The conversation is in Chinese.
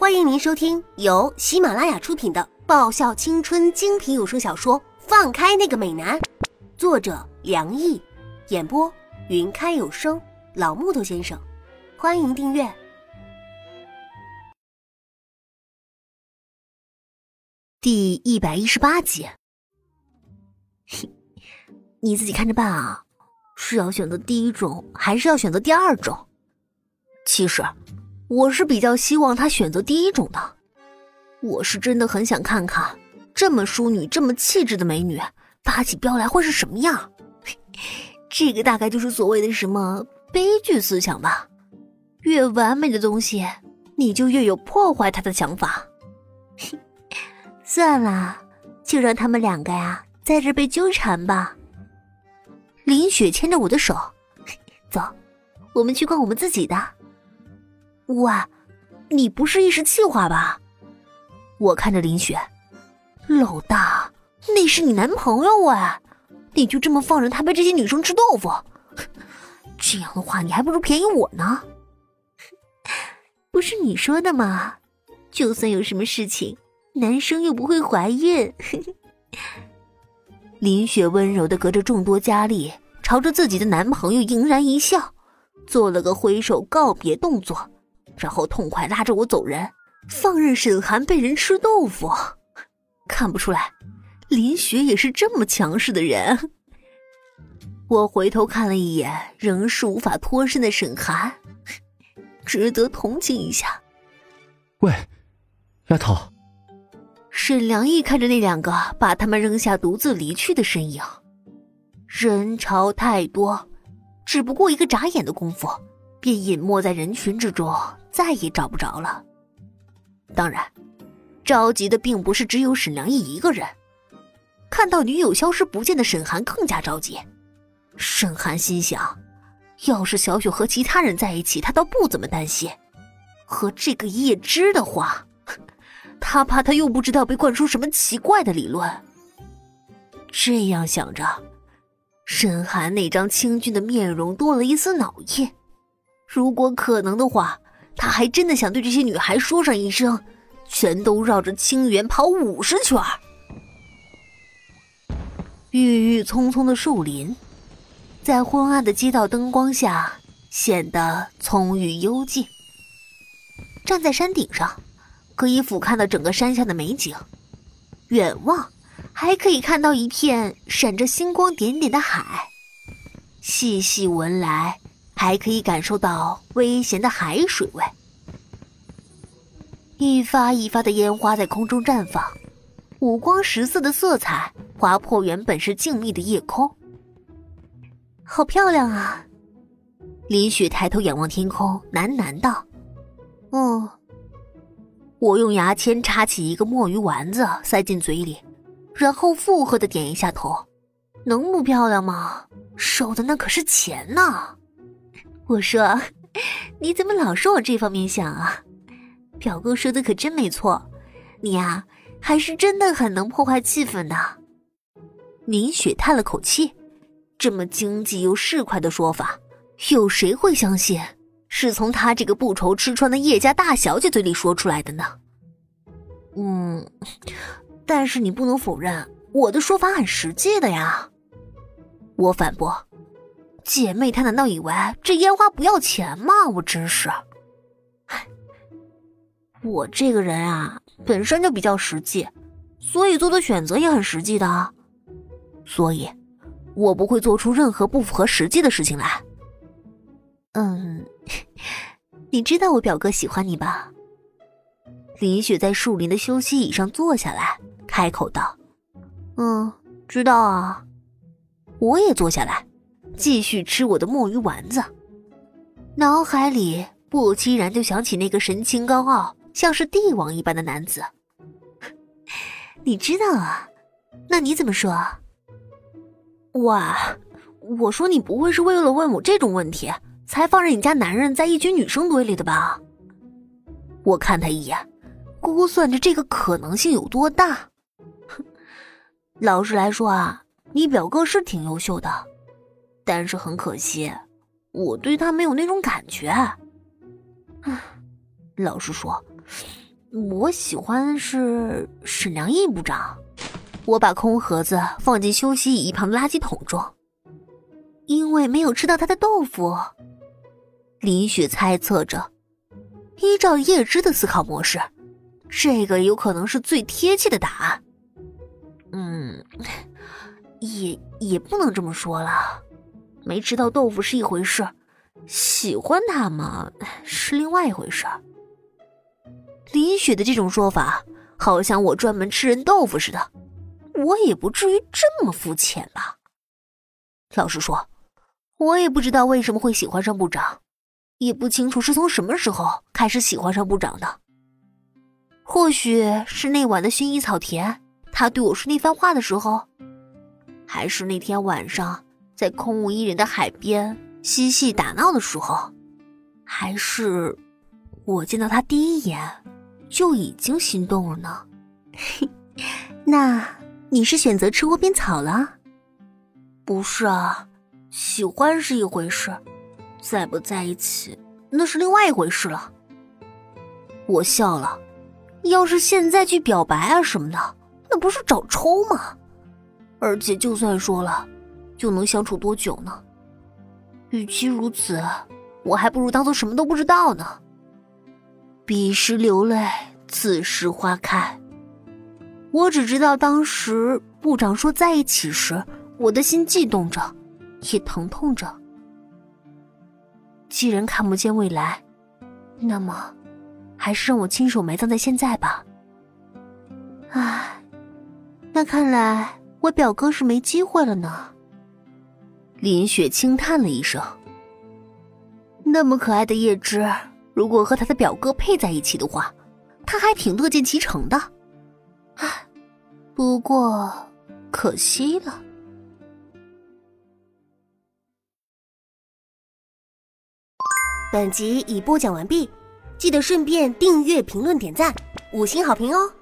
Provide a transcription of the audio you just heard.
欢迎您收听由喜马拉雅出品的爆笑青春精品有声小说《放开那个美男》，作者梁毅，演播云开有声老木头先生。欢迎订阅第一百一十八集。你自己看着办啊，是要选择第一种，还是要选择第二种？其实。我是比较希望他选择第一种的，我是真的很想看看这么淑女、这么气质的美女发起飙来会是什么样。这个大概就是所谓的什么悲剧思想吧。越完美的东西，你就越有破坏它的想法。算了，就让他们两个呀在这被纠缠吧。林雪牵着我的手，走，我们去逛我们自己的。喂，你不是一时气话吧？我看着林雪，老大，那是你男朋友哎，你就这么放任他被这些女生吃豆腐？这样的话，你还不如便宜我呢。不是你说的吗？就算有什么事情，男生又不会怀孕。林雪温柔的隔着众多佳丽，朝着自己的男朋友迎然一笑，做了个挥手告别动作。然后痛快拉着我走人，放任沈寒被人吃豆腐。看不出来，林雪也是这么强势的人。我回头看了一眼，仍是无法脱身的沈寒，值得同情一下。喂，丫头。沈良义看着那两个把他们扔下独自离去的身影，人潮太多，只不过一个眨眼的功夫，便隐没在人群之中。再也找不着了。当然，着急的并不是只有沈良义一个人。看到女友消失不见的沈寒更加着急。沈寒心想，要是小雪和其他人在一起，他倒不怎么担心；和这个叶芝的话，他怕他又不知道被灌输什么奇怪的理论。这样想着，沈寒那张清俊的面容多了一丝恼意。如果可能的话，他还真的想对这些女孩说上一声：“全都绕着清源跑五十圈。”郁郁葱葱的树林，在昏暗的街道灯光下显得葱郁幽静。站在山顶上，可以俯瞰到整个山下的美景；远望，还可以看到一片闪着星光点点的海。细细闻来。还可以感受到微咸的海水味，一发一发的烟花在空中绽放，五光十色的色彩划破原本是静谧的夜空。好漂亮啊！林雪抬头仰望天空，喃喃道：“嗯。”我用牙签插起一个墨鱼丸子，塞进嘴里，然后附和的点一下头：“能不漂亮吗？收的那可是钱呢。”我说：“ 你怎么老说我这方面想啊？表哥说的可真没错，你呀还是真的很能破坏气氛的。”林雪叹了口气，这么经济又市侩的说法，有谁会相信是从他这个不愁吃穿的叶家大小姐嘴里说出来的呢？嗯，但是你不能否认我的说法很实际的呀。我反驳。姐妹，她难道以为这烟花不要钱吗？我真是，唉，我这个人啊，本身就比较实际，所以做的选择也很实际的，所以，我不会做出任何不符合实际的事情来。嗯，你知道我表哥喜欢你吧？林雪在树林的休息椅上坐下来，开口道：“嗯，知道啊。”我也坐下来。继续吃我的墨鱼丸子，脑海里不期然就想起那个神情高傲、像是帝王一般的男子。你知道啊？那你怎么说？哇，我说你不会是为了问我这种问题，才放任你家男人在一群女生堆里的吧？我看他一眼，估算着这个可能性有多大。老实来说啊，你表哥是挺优秀的。但是很可惜，我对他没有那种感觉。唉，老实说，我喜欢是沈良义部长。我把空盒子放进休息椅一旁的垃圾桶中，因为没有吃到他的豆腐。林雪猜测着，依照叶芝的思考模式，这个有可能是最贴切的答案。嗯，也也不能这么说了，没吃到豆腐是一回事，喜欢他嘛是另外一回事。林雪的这种说法，好像我专门吃人豆腐似的，我也不至于这么肤浅吧。老实说，我也不知道为什么会喜欢上部长，也不清楚是从什么时候开始喜欢上部长的。或许是那晚的薰衣草田，他对我说那番话的时候，还是那天晚上在空无一人的海边嬉戏打闹的时候，还是我见到他第一眼。就已经心动了呢，那你是选择吃窝边草了？不是啊，喜欢是一回事，在不在一起那是另外一回事了。我笑了，要是现在去表白啊什么的，那不是找抽吗？而且就算说了，就能相处多久呢？与其如此，我还不如当做什么都不知道呢。彼时流泪，此时花开。我只知道当时部长说在一起时，我的心悸动着，也疼痛着。既然看不见未来，那么，还是让我亲手埋葬在现在吧。唉，那看来我表哥是没机会了呢。林雪轻叹了一声。那么可爱的叶芝。如果和他的表哥配在一起的话，他还挺乐见其成的。唉，不过可惜了。本集已播讲完毕，记得顺便订阅、评论、点赞、五星好评哦！